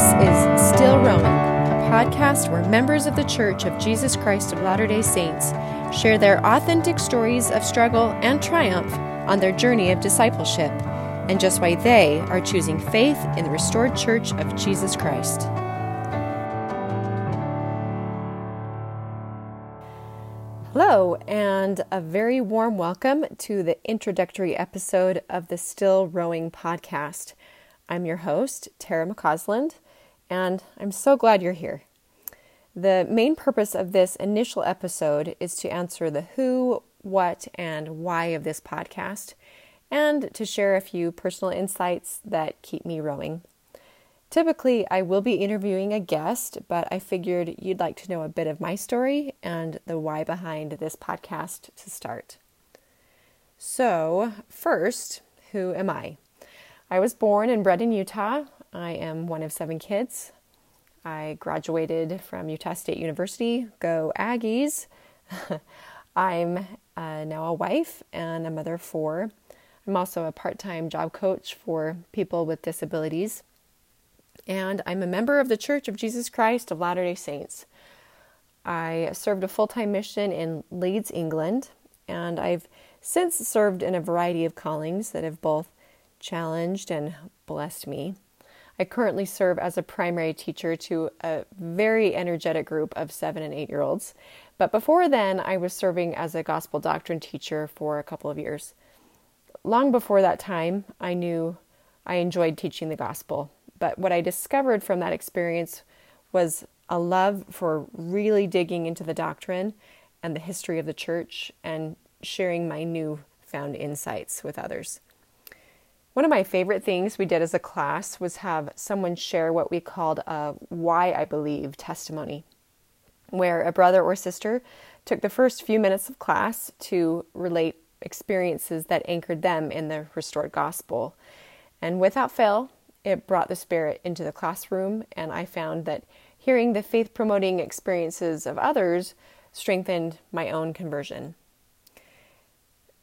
This is Still Rowing, a podcast where members of the Church of Jesus Christ of Latter day Saints share their authentic stories of struggle and triumph on their journey of discipleship and just why they are choosing faith in the restored Church of Jesus Christ. Hello, and a very warm welcome to the introductory episode of the Still Rowing podcast. I'm your host, Tara McCausland, and I'm so glad you're here. The main purpose of this initial episode is to answer the who, what, and why of this podcast, and to share a few personal insights that keep me rowing. Typically, I will be interviewing a guest, but I figured you'd like to know a bit of my story and the why behind this podcast to start. So, first, who am I? I was born and bred in Utah. I am one of seven kids. I graduated from Utah State University. Go Aggies! I'm uh, now a wife and a mother of four. I'm also a part time job coach for people with disabilities. And I'm a member of the Church of Jesus Christ of Latter day Saints. I served a full time mission in Leeds, England, and I've since served in a variety of callings that have both challenged and blessed me. I currently serve as a primary teacher to a very energetic group of seven and eight year olds. But before then, I was serving as a gospel doctrine teacher for a couple of years. Long before that time, I knew I enjoyed teaching the gospel. But what I discovered from that experience was a love for really digging into the doctrine and the history of the church and sharing my new found insights with others. One of my favorite things we did as a class was have someone share what we called a why I believe testimony, where a brother or sister took the first few minutes of class to relate experiences that anchored them in the restored gospel. And without fail, it brought the spirit into the classroom, and I found that hearing the faith promoting experiences of others strengthened my own conversion.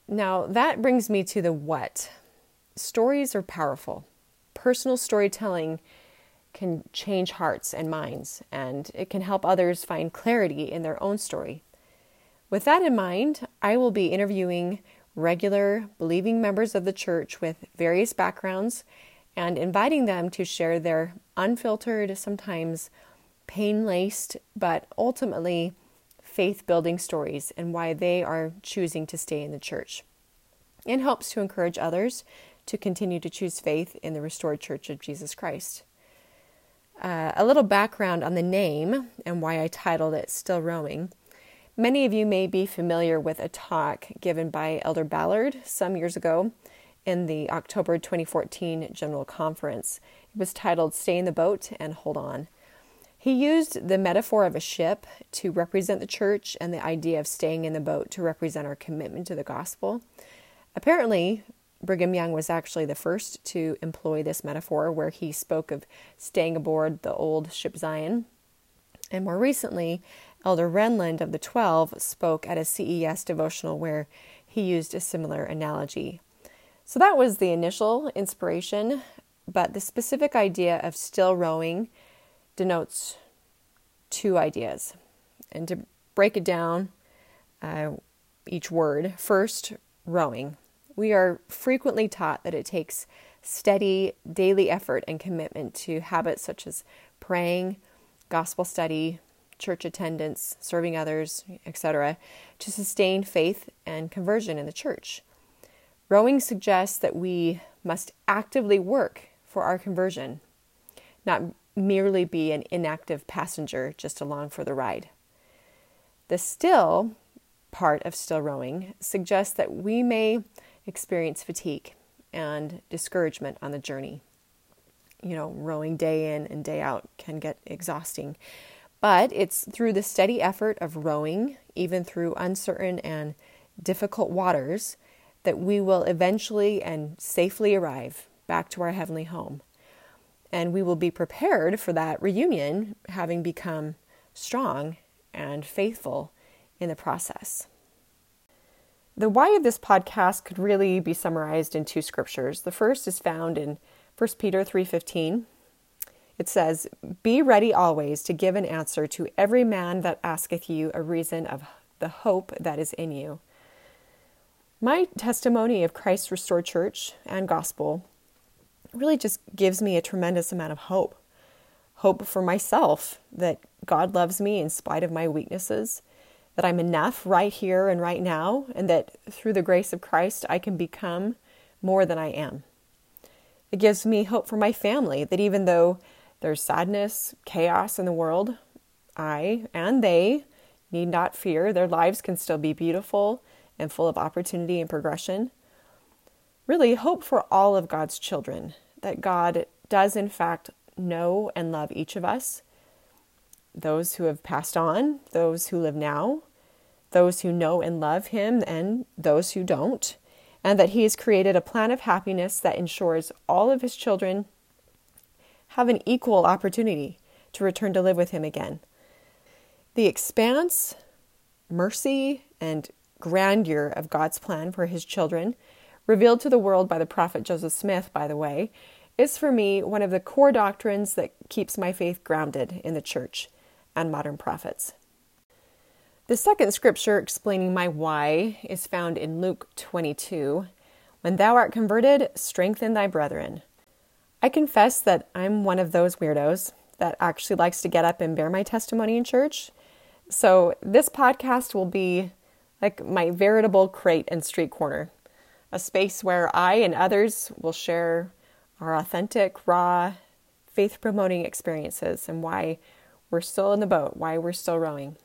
Now, that brings me to the what stories are powerful. Personal storytelling can change hearts and minds, and it can help others find clarity in their own story. With that in mind, I will be interviewing regular, believing members of the church with various backgrounds and inviting them to share their unfiltered, sometimes pain laced, but ultimately faith building stories and why they are choosing to stay in the church in hopes to encourage others to continue to choose faith in the restored Church of Jesus Christ. Uh, a little background on the name and why I titled it Still Rowing. Many of you may be familiar with a talk given by Elder Ballard some years ago in the October 2014 General Conference. It was titled Stay in the Boat and Hold On. He used the metaphor of a ship to represent the church and the idea of staying in the boat to represent our commitment to the gospel. Apparently, Brigham Young was actually the first to employ this metaphor, where he spoke of staying aboard the old ship Zion. And more recently, Elder Renlund of the Twelve spoke at a CES devotional where he used a similar analogy. So that was the initial inspiration, but the specific idea of still rowing denotes two ideas. And to break it down, uh, each word first, rowing. We are frequently taught that it takes steady daily effort and commitment to habits such as praying, gospel study, church attendance, serving others, etc., to sustain faith and conversion in the church. Rowing suggests that we must actively work for our conversion, not merely be an inactive passenger just along for the ride. The still part of still rowing suggests that we may experience fatigue and discouragement on the journey. You know, rowing day in and day out can get exhausting. But it's through the steady effort of rowing, even through uncertain and difficult waters, that we will eventually and safely arrive back to our heavenly home. And we will be prepared for that reunion, having become strong and faithful in the process. The why of this podcast could really be summarized in two scriptures. The first is found in 1 Peter 3:15. It says, Be ready always to give an answer to every man that asketh you a reason of the hope that is in you. My testimony of Christ's Restored Church and Gospel really just gives me a tremendous amount of hope. Hope for myself that God loves me in spite of my weaknesses, that I'm enough right here and right now, and that through the grace of Christ I can become more than I am. It gives me hope for my family that even though there's sadness, chaos in the world, I and they need not fear. Their lives can still be beautiful and full of opportunity and progression. Really, hope for all of God's children that God does, in fact, know and love each of us those who have passed on, those who live now, those who know and love Him, and those who don't, and that He has created a plan of happiness that ensures all of His children have an equal opportunity to return to live with Him again. The expanse, mercy, and grandeur of God's plan for His children, revealed to the world by the prophet Joseph Smith, by the way, is for me one of the core doctrines that keeps my faith grounded in the church and modern prophets. The second scripture explaining my why is found in Luke 22. When thou art converted, strengthen thy brethren. I confess that I'm one of those weirdos that actually likes to get up and bear my testimony in church. So this podcast will be like my veritable crate and street corner, a space where I and others will share our authentic, raw, faith promoting experiences and why we're still in the boat, why we're still rowing.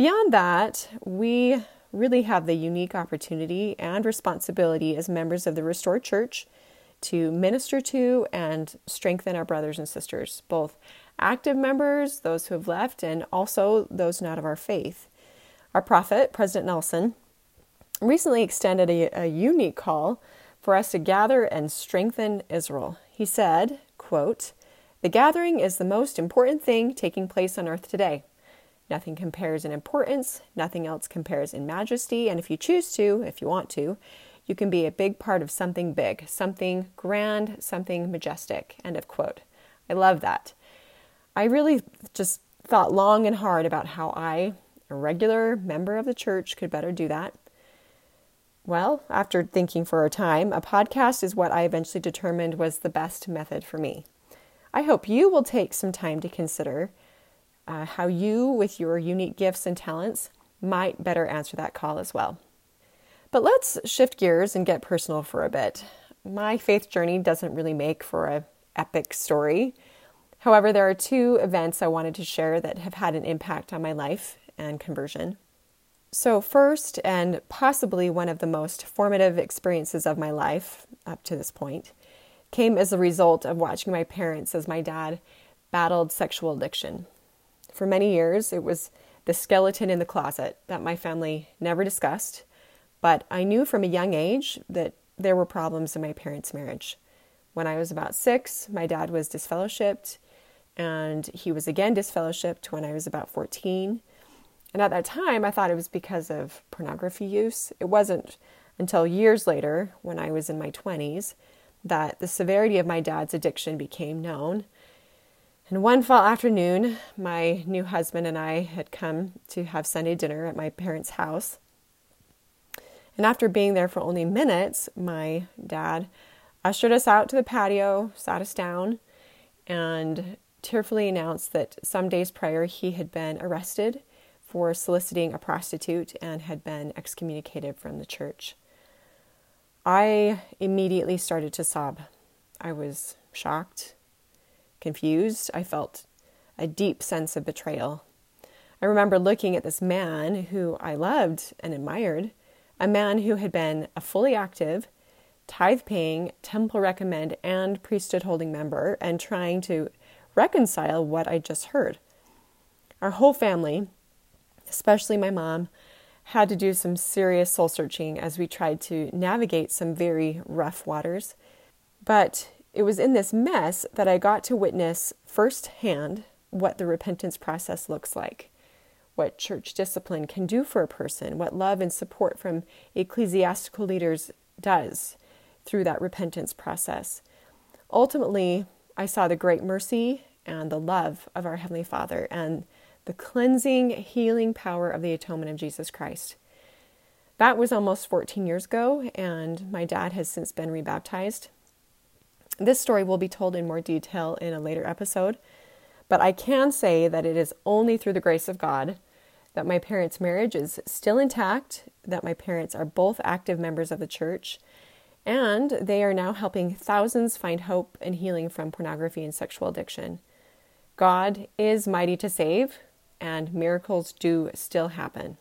Beyond that, we really have the unique opportunity and responsibility as members of the Restored Church to minister to and strengthen our brothers and sisters, both active members, those who have left, and also those not of our faith. Our prophet, President Nelson, recently extended a, a unique call for us to gather and strengthen Israel. He said, quote, The gathering is the most important thing taking place on earth today. Nothing compares in importance, nothing else compares in majesty, and if you choose to, if you want to, you can be a big part of something big, something grand, something majestic. End of quote. I love that. I really just thought long and hard about how I, a regular member of the church, could better do that. Well, after thinking for a time, a podcast is what I eventually determined was the best method for me. I hope you will take some time to consider uh, how you, with your unique gifts and talents, might better answer that call as well. But let's shift gears and get personal for a bit. My faith journey doesn't really make for an epic story. However, there are two events I wanted to share that have had an impact on my life and conversion. So, first, and possibly one of the most formative experiences of my life up to this point, came as a result of watching my parents as my dad battled sexual addiction. For many years, it was the skeleton in the closet that my family never discussed, but I knew from a young age that there were problems in my parents' marriage. When I was about six, my dad was disfellowshipped, and he was again disfellowshipped when I was about 14. And at that time, I thought it was because of pornography use. It wasn't until years later, when I was in my 20s, that the severity of my dad's addiction became known. And one fall afternoon, my new husband and I had come to have Sunday dinner at my parents' house. And after being there for only minutes, my dad ushered us out to the patio, sat us down, and tearfully announced that some days prior he had been arrested for soliciting a prostitute and had been excommunicated from the church. I immediately started to sob. I was shocked, confused. I felt a deep sense of betrayal. I remember looking at this man who I loved and admired, a man who had been a fully active, tithe paying, temple recommend, and priesthood holding member, and trying to reconcile what I just heard. Our whole family especially my mom, had to do some serious soul searching as we tried to navigate some very rough waters. But it was in this mess that I got to witness firsthand what the repentance process looks like, what church discipline can do for a person, what love and support from ecclesiastical leaders does through that repentance process. Ultimately, I saw the great mercy and the love of our Heavenly Father and the cleansing, healing power of the atonement of Jesus Christ. That was almost 14 years ago, and my dad has since been rebaptized. This story will be told in more detail in a later episode, but I can say that it is only through the grace of God that my parents' marriage is still intact, that my parents are both active members of the church, and they are now helping thousands find hope and healing from pornography and sexual addiction. God is mighty to save, and miracles do still happen.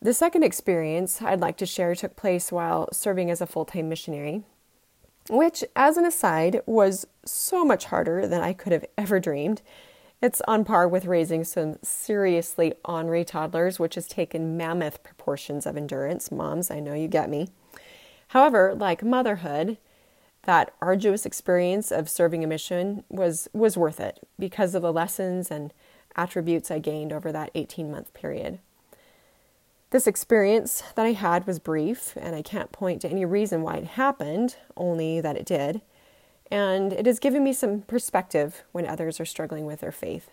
The second experience I'd like to share took place while serving as a full time missionary, which, as an aside, was so much harder than I could have ever dreamed. It's on par with raising some seriously ornery toddlers, which has taken mammoth proportions of endurance. Moms, I know you get me. However, like motherhood, that arduous experience of serving a mission was, was worth it because of the lessons and attributes I gained over that 18 month period. This experience that I had was brief, and I can't point to any reason why it happened, only that it did. And it has given me some perspective when others are struggling with their faith.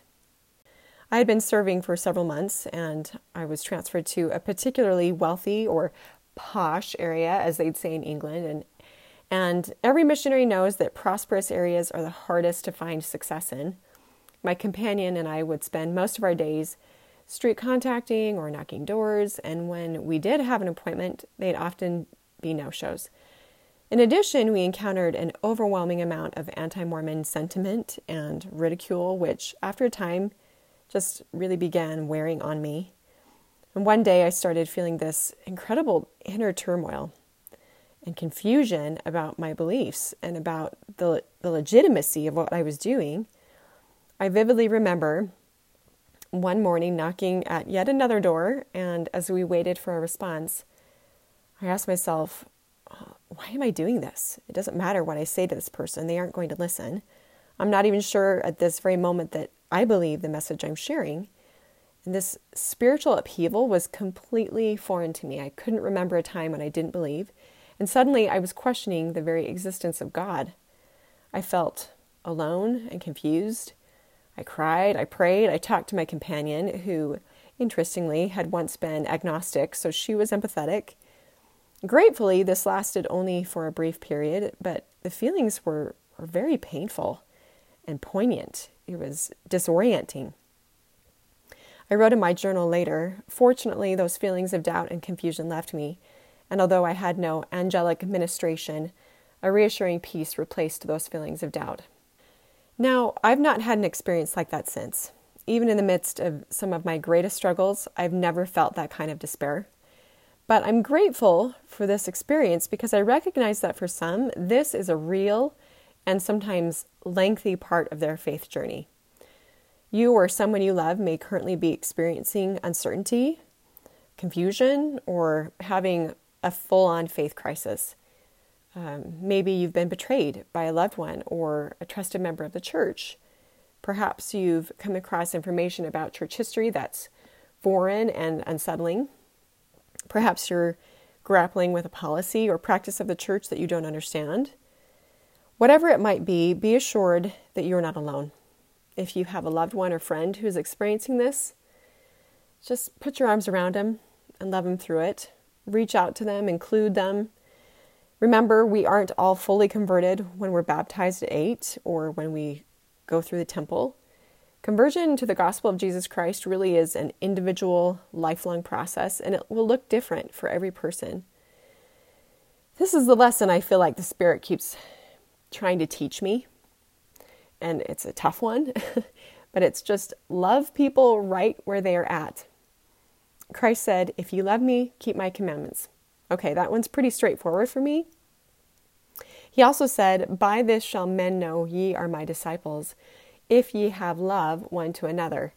I had been serving for several months, and I was transferred to a particularly wealthy or posh area, as they'd say in England. And, and every missionary knows that prosperous areas are the hardest to find success in. My companion and I would spend most of our days street contacting or knocking doors, and when we did have an appointment, they'd often be no shows. In addition, we encountered an overwhelming amount of anti Mormon sentiment and ridicule, which after a time just really began wearing on me. And one day I started feeling this incredible inner turmoil and confusion about my beliefs and about the, the legitimacy of what I was doing. I vividly remember one morning knocking at yet another door, and as we waited for a response, I asked myself, uh, why am I doing this? It doesn't matter what I say to this person, they aren't going to listen. I'm not even sure at this very moment that I believe the message I'm sharing. And this spiritual upheaval was completely foreign to me. I couldn't remember a time when I didn't believe. And suddenly I was questioning the very existence of God. I felt alone and confused. I cried, I prayed, I talked to my companion, who, interestingly, had once been agnostic, so she was empathetic. Gratefully, this lasted only for a brief period, but the feelings were, were very painful and poignant. It was disorienting. I wrote in my journal later Fortunately, those feelings of doubt and confusion left me, and although I had no angelic ministration, a reassuring peace replaced those feelings of doubt. Now, I've not had an experience like that since. Even in the midst of some of my greatest struggles, I've never felt that kind of despair. But I'm grateful for this experience because I recognize that for some, this is a real and sometimes lengthy part of their faith journey. You or someone you love may currently be experiencing uncertainty, confusion, or having a full on faith crisis. Um, maybe you've been betrayed by a loved one or a trusted member of the church. Perhaps you've come across information about church history that's foreign and unsettling. Perhaps you're grappling with a policy or practice of the church that you don't understand. Whatever it might be, be assured that you're not alone. If you have a loved one or friend who's experiencing this, just put your arms around them and love them through it. Reach out to them, include them. Remember, we aren't all fully converted when we're baptized at eight or when we go through the temple. Conversion to the gospel of Jesus Christ really is an individual, lifelong process, and it will look different for every person. This is the lesson I feel like the Spirit keeps trying to teach me and it's a tough one, but it's just love people right where they are at. Christ said, If you love me, keep my commandments. Okay, that one's pretty straightforward for me. He also said, By this shall men know ye are my disciples, if ye have love one to another.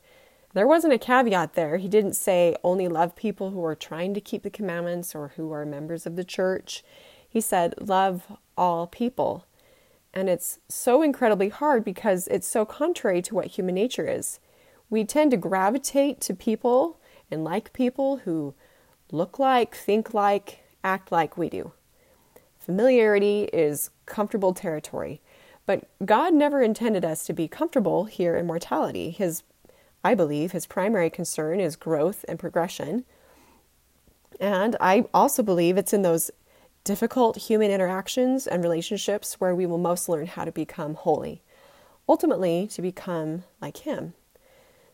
There wasn't a caveat there. He didn't say only love people who are trying to keep the commandments or who are members of the church. He said, Love all people. And it's so incredibly hard because it's so contrary to what human nature is. We tend to gravitate to people and like people who look like, think like, act like we do. Familiarity is comfortable territory, But God never intended us to be comfortable here in mortality. His, I believe, his primary concern is growth and progression. And I also believe it's in those difficult human interactions and relationships where we will most learn how to become holy, ultimately, to become like Him.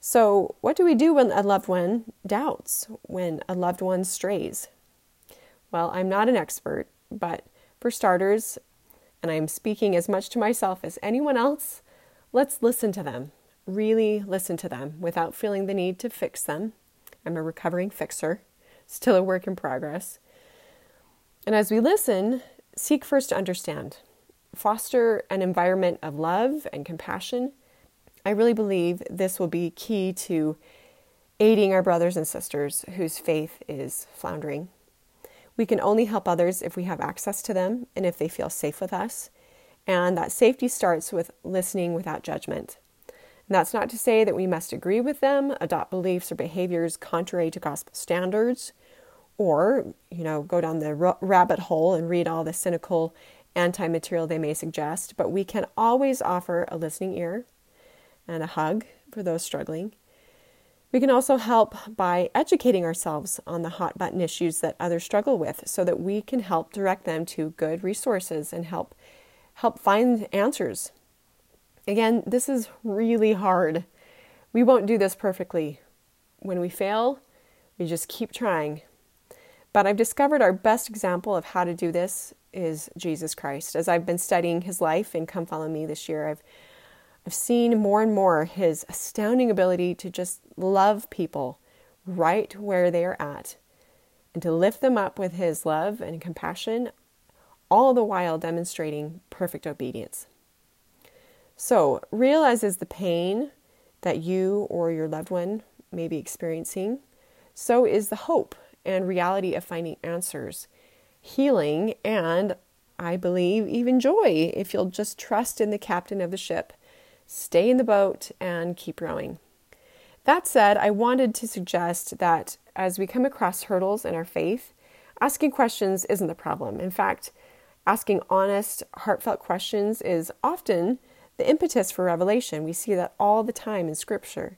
So, what do we do when a loved one doubts, when a loved one strays? Well, I'm not an expert, but for starters, and I'm speaking as much to myself as anyone else, let's listen to them. Really listen to them without feeling the need to fix them. I'm a recovering fixer, still a work in progress. And as we listen, seek first to understand, foster an environment of love and compassion. I really believe this will be key to aiding our brothers and sisters whose faith is floundering. We can only help others if we have access to them and if they feel safe with us. And that safety starts with listening without judgment. And that's not to say that we must agree with them, adopt beliefs or behaviors contrary to gospel standards, or, you know, go down the rabbit hole and read all the cynical anti material they may suggest. But we can always offer a listening ear and a hug for those struggling we can also help by educating ourselves on the hot button issues that others struggle with so that we can help direct them to good resources and help help find answers. Again, this is really hard. We won't do this perfectly. When we fail, we just keep trying. But I've discovered our best example of how to do this is Jesus Christ. As I've been studying his life in Come Follow Me this year, I've I've seen more and more his astounding ability to just love people right where they are at and to lift them up with his love and compassion, all the while demonstrating perfect obedience. So, realizes the pain that you or your loved one may be experiencing. So is the hope and reality of finding answers, healing, and I believe even joy if you'll just trust in the captain of the ship stay in the boat, and keep rowing. That said, I wanted to suggest that as we come across hurdles in our faith, asking questions isn't the problem. In fact, asking honest, heartfelt questions is often the impetus for revelation. We see that all the time in Scripture.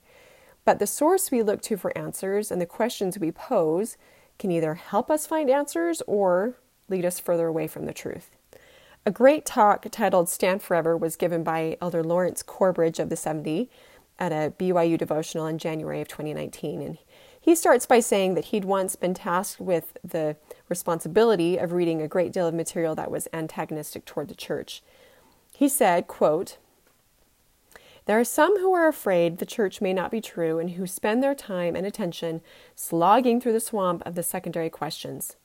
But the source we look to for answers and the questions we pose can either help us find answers or lead us further away from the truth. A great talk titled Stand Forever was given by Elder Lawrence Corbridge of the 70 at a BYU devotional in January of 2019. And he starts by saying that he'd once been tasked with the responsibility of reading a great deal of material that was antagonistic toward the church. He said, quote, there are some who are afraid the church may not be true and who spend their time and attention slogging through the swamp of the secondary questions.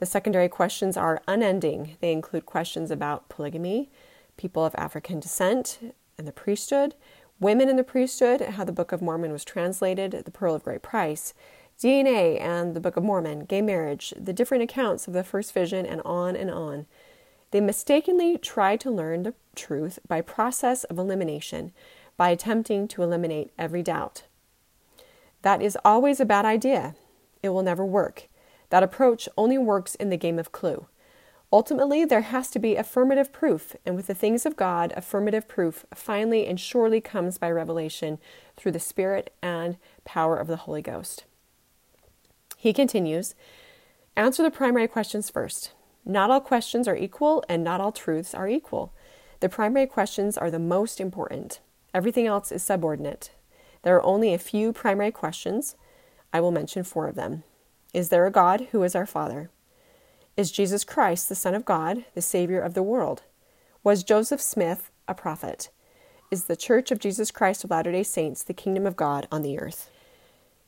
The secondary questions are unending. They include questions about polygamy, people of African descent, and the priesthood, women in the priesthood, how the Book of Mormon was translated, the Pearl of Great Price, DNA and the Book of Mormon, gay marriage, the different accounts of the first vision, and on and on. They mistakenly try to learn the truth by process of elimination, by attempting to eliminate every doubt. That is always a bad idea. It will never work. That approach only works in the game of clue. Ultimately, there has to be affirmative proof, and with the things of God, affirmative proof finally and surely comes by revelation through the Spirit and power of the Holy Ghost. He continues Answer the primary questions first. Not all questions are equal, and not all truths are equal. The primary questions are the most important. Everything else is subordinate. There are only a few primary questions. I will mention four of them. Is there a God who is our Father? Is Jesus Christ the Son of God, the Savior of the world? Was Joseph Smith a prophet? Is the Church of Jesus Christ of Latter day Saints the kingdom of God on the earth?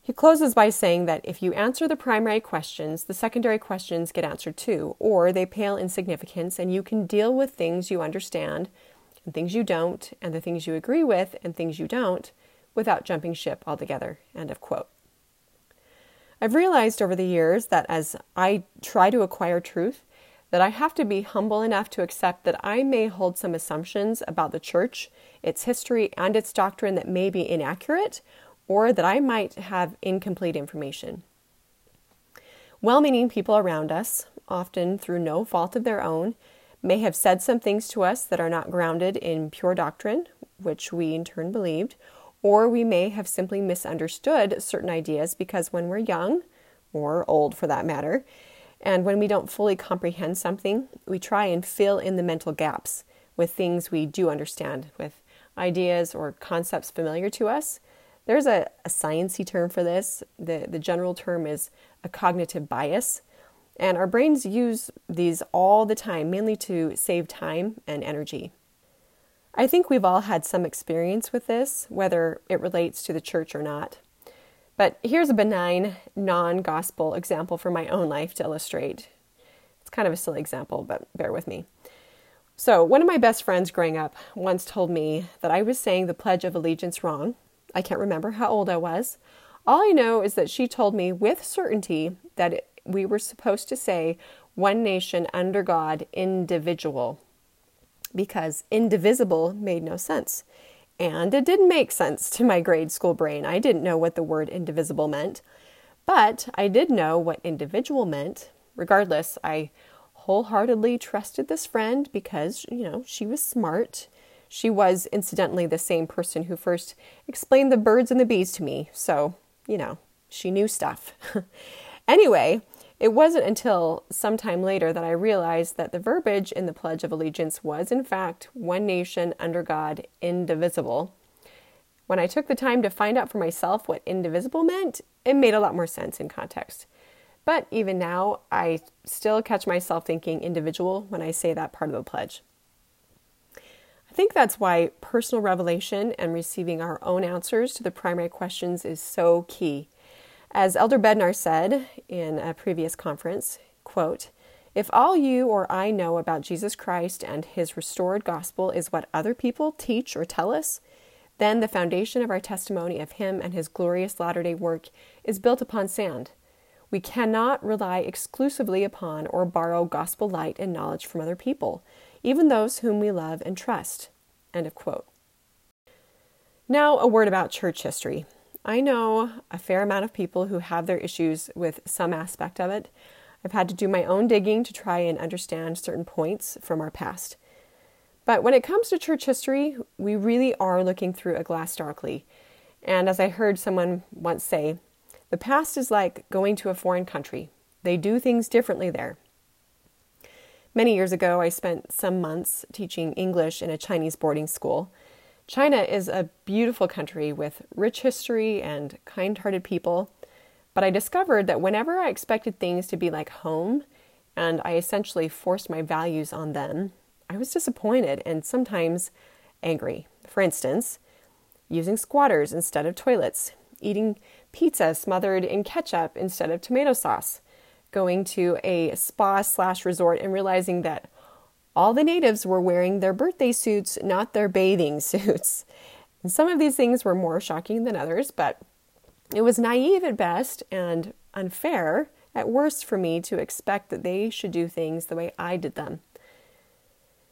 He closes by saying that if you answer the primary questions, the secondary questions get answered too, or they pale in significance, and you can deal with things you understand and things you don't, and the things you agree with and things you don't, without jumping ship altogether. End of quote. I've realized over the years that as I try to acquire truth, that I have to be humble enough to accept that I may hold some assumptions about the church, its history, and its doctrine that may be inaccurate, or that I might have incomplete information. Well meaning people around us, often through no fault of their own, may have said some things to us that are not grounded in pure doctrine, which we in turn believed, or we may have simply misunderstood certain ideas because when we're young, or old for that matter, and when we don't fully comprehend something, we try and fill in the mental gaps with things we do understand, with ideas or concepts familiar to us. There's a, a sciencey term for this. The, the general term is a cognitive bias. And our brains use these all the time, mainly to save time and energy. I think we've all had some experience with this, whether it relates to the church or not. But here's a benign, non gospel example from my own life to illustrate. It's kind of a silly example, but bear with me. So, one of my best friends growing up once told me that I was saying the Pledge of Allegiance wrong. I can't remember how old I was. All I know is that she told me with certainty that we were supposed to say one nation under God, individual, because indivisible made no sense. And it didn't make sense to my grade school brain. I didn't know what the word indivisible meant, but I did know what individual meant. Regardless, I wholeheartedly trusted this friend because, you know, she was smart. She was, incidentally, the same person who first explained the birds and the bees to me. So, you know, she knew stuff. anyway, it wasn't until some time later that I realized that the verbiage in the Pledge of Allegiance was, in fact, one nation under God, indivisible. When I took the time to find out for myself what indivisible meant, it made a lot more sense in context. But even now, I still catch myself thinking individual when I say that part of the pledge. I think that's why personal revelation and receiving our own answers to the primary questions is so key. As Elder Bednar said in a previous conference, quote, if all you or I know about Jesus Christ and his restored gospel is what other people teach or tell us, then the foundation of our testimony of him and his glorious latter day work is built upon sand. We cannot rely exclusively upon or borrow gospel light and knowledge from other people, even those whom we love and trust. End of quote. Now, a word about church history. I know a fair amount of people who have their issues with some aspect of it. I've had to do my own digging to try and understand certain points from our past. But when it comes to church history, we really are looking through a glass darkly. And as I heard someone once say, the past is like going to a foreign country. They do things differently there. Many years ago, I spent some months teaching English in a Chinese boarding school. China is a beautiful country with rich history and kind hearted people, but I discovered that whenever I expected things to be like home and I essentially forced my values on them, I was disappointed and sometimes angry. For instance, using squatters instead of toilets, eating pizza smothered in ketchup instead of tomato sauce, going to a spa slash resort and realizing that all the natives were wearing their birthday suits, not their bathing suits. And some of these things were more shocking than others, but it was naive at best and unfair at worst for me to expect that they should do things the way I did them.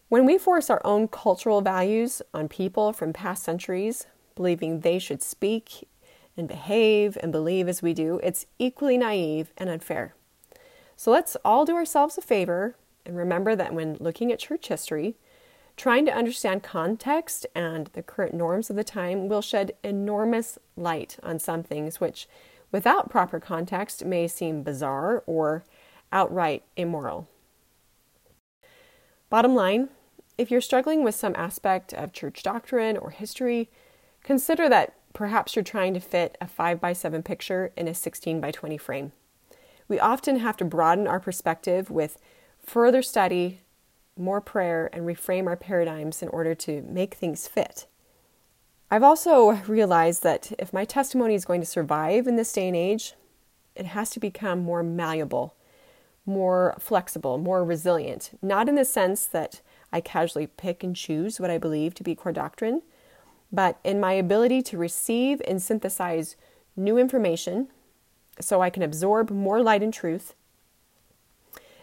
When we force our own cultural values on people from past centuries, believing they should speak and behave and believe as we do, it's equally naive and unfair. So let's all do ourselves a favor and remember that when looking at church history, trying to understand context and the current norms of the time will shed enormous light on some things which, without proper context, may seem bizarre or outright immoral. Bottom line if you're struggling with some aspect of church doctrine or history, consider that perhaps you're trying to fit a 5 by 7 picture in a 16 by 20 frame. We often have to broaden our perspective with further study, more prayer, and reframe our paradigms in order to make things fit. I've also realized that if my testimony is going to survive in this day and age, it has to become more malleable, more flexible, more resilient. Not in the sense that I casually pick and choose what I believe to be core doctrine, but in my ability to receive and synthesize new information so I can absorb more light and truth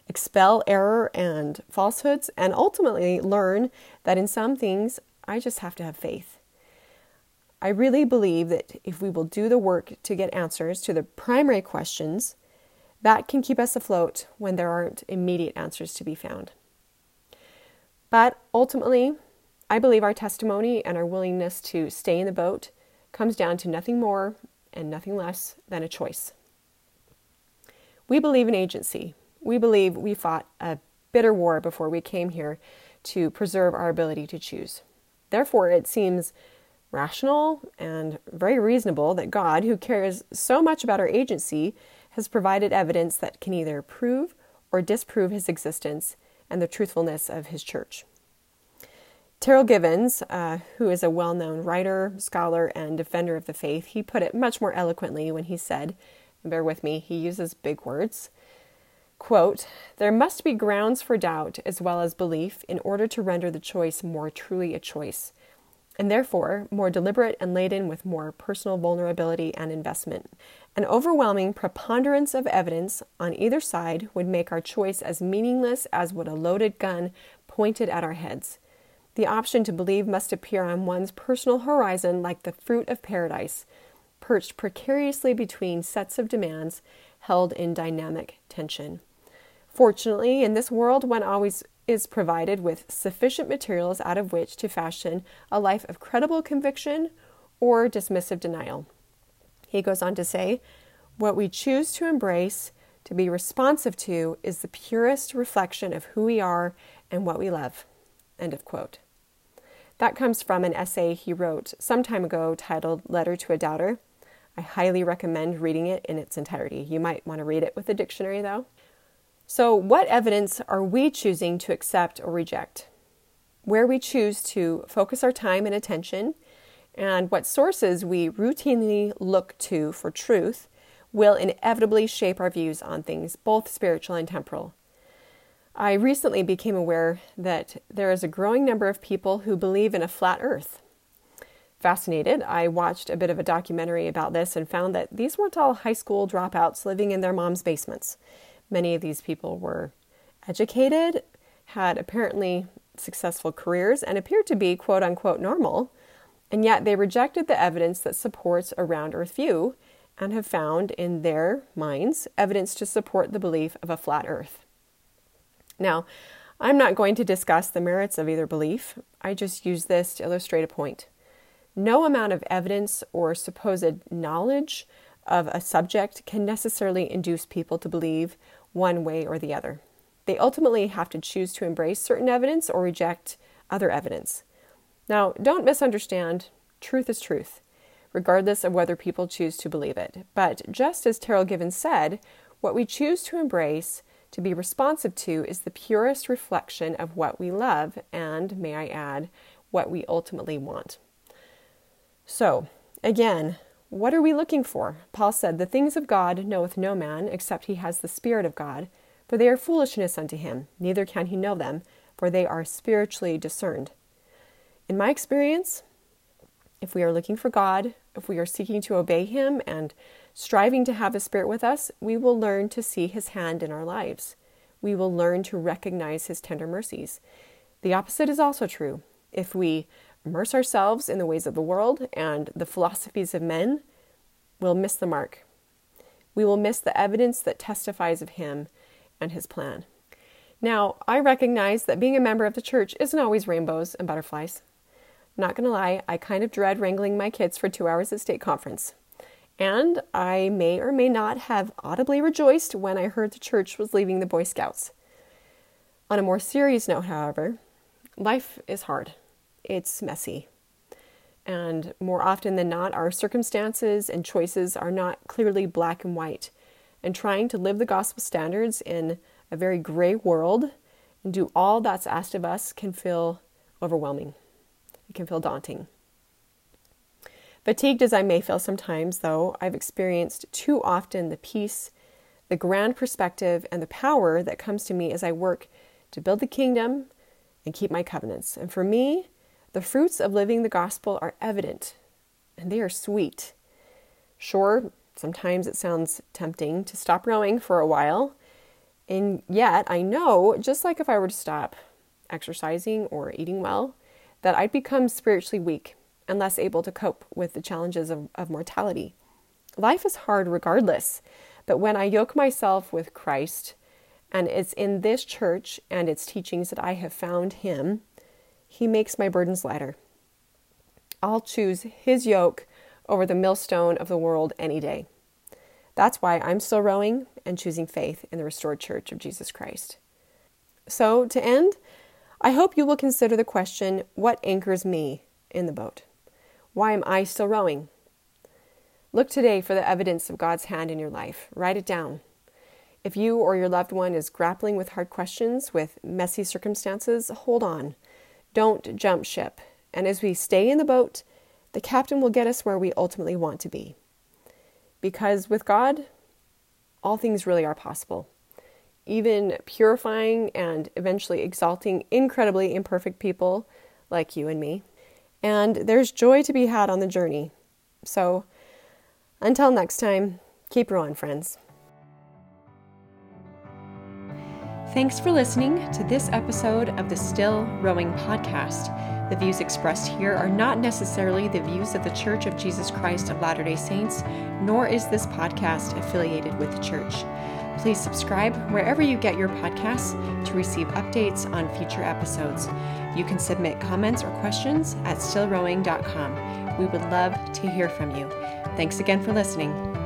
expel error and falsehoods, and ultimately learn that in some things I just have to have faith. I really believe that if we will do the work to get answers to the primary questions, that can keep us afloat when there aren't immediate answers to be found. But ultimately, I believe our testimony and our willingness to stay in the boat comes down to nothing more and nothing less than a choice. We believe in agency. We believe we fought a bitter war before we came here to preserve our ability to choose. Therefore, it seems rational and very reasonable that God, who cares so much about our agency, has provided evidence that can either prove or disprove his existence and the truthfulness of his church. Terryl Givens, uh, who is a well known writer, scholar, and defender of the faith, he put it much more eloquently when he said, bear with me, he uses big words. Quote, there must be grounds for doubt as well as belief in order to render the choice more truly a choice, and therefore more deliberate and laden with more personal vulnerability and investment. An overwhelming preponderance of evidence on either side would make our choice as meaningless as would a loaded gun pointed at our heads. The option to believe must appear on one's personal horizon like the fruit of paradise, perched precariously between sets of demands held in dynamic tension. Fortunately, in this world, one always is provided with sufficient materials out of which to fashion a life of credible conviction or dismissive denial. He goes on to say, What we choose to embrace, to be responsive to, is the purest reflection of who we are and what we love. End of quote. That comes from an essay he wrote some time ago titled Letter to a Doubter. I highly recommend reading it in its entirety. You might want to read it with a dictionary, though. So, what evidence are we choosing to accept or reject? Where we choose to focus our time and attention, and what sources we routinely look to for truth will inevitably shape our views on things, both spiritual and temporal. I recently became aware that there is a growing number of people who believe in a flat earth. Fascinated, I watched a bit of a documentary about this and found that these weren't all high school dropouts living in their mom's basements. Many of these people were educated, had apparently successful careers, and appeared to be quote unquote normal, and yet they rejected the evidence that supports a round earth view and have found in their minds evidence to support the belief of a flat earth. Now, I'm not going to discuss the merits of either belief. I just use this to illustrate a point. No amount of evidence or supposed knowledge of a subject can necessarily induce people to believe one way or the other. They ultimately have to choose to embrace certain evidence or reject other evidence. Now, don't misunderstand, truth is truth, regardless of whether people choose to believe it. But just as Terryl Givens said, what we choose to embrace to be responsive to is the purest reflection of what we love and, may I add, what we ultimately want. So, again, what are we looking for? Paul said, The things of God knoweth no man, except he has the Spirit of God, for they are foolishness unto him, neither can he know them, for they are spiritually discerned. In my experience, if we are looking for God, if we are seeking to obey him and Striving to have his Spirit with us, we will learn to see His hand in our lives. We will learn to recognize His tender mercies. The opposite is also true. If we immerse ourselves in the ways of the world and the philosophies of men, we'll miss the mark. We will miss the evidence that testifies of Him and His plan. Now, I recognize that being a member of the church isn't always rainbows and butterflies. Not gonna lie, I kind of dread wrangling my kids for two hours at stake conference. And I may or may not have audibly rejoiced when I heard the church was leaving the Boy Scouts. On a more serious note, however, life is hard, it's messy. And more often than not, our circumstances and choices are not clearly black and white. And trying to live the gospel standards in a very gray world and do all that's asked of us can feel overwhelming. It can feel daunting. Fatigued as I may feel sometimes, though, I've experienced too often the peace, the grand perspective, and the power that comes to me as I work to build the kingdom and keep my covenants. And for me, the fruits of living the gospel are evident and they are sweet. Sure, sometimes it sounds tempting to stop rowing for a while, and yet I know, just like if I were to stop exercising or eating well, that I'd become spiritually weak and less able to cope with the challenges of, of mortality. Life is hard regardless, but when I yoke myself with Christ And it's in this church and its teachings that I have found Him. He makes my burdens lighter. I'll choose His yoke over the millstone of the world any day. That's why I'm still rowing and choosing faith in the restored church of Jesus Christ. So, to end, I hope you will consider the question what anchors me in the boat? Why am I still rowing? Look today for the evidence of God's hand in your life. Write it down. If you or your loved one is grappling with hard questions, with messy circumstances, hold on. Don't jump ship. And as we stay in the boat, the captain will get us where we ultimately want to be. Because with God, all things really are possible. Even purifying and eventually exalting incredibly imperfect people like you and me. And there's joy to be had on the journey. So, until next time, keep rowing, friends. Thanks for listening to this episode of the Still Rowing Podcast. The views expressed here are not necessarily the views of the Church of Jesus Christ of Latter day Saints, nor is this podcast affiliated with the church. Please subscribe wherever you get your podcasts to receive updates on future episodes. You can submit comments or questions at stillrowing.com. We would love to hear from you. Thanks again for listening.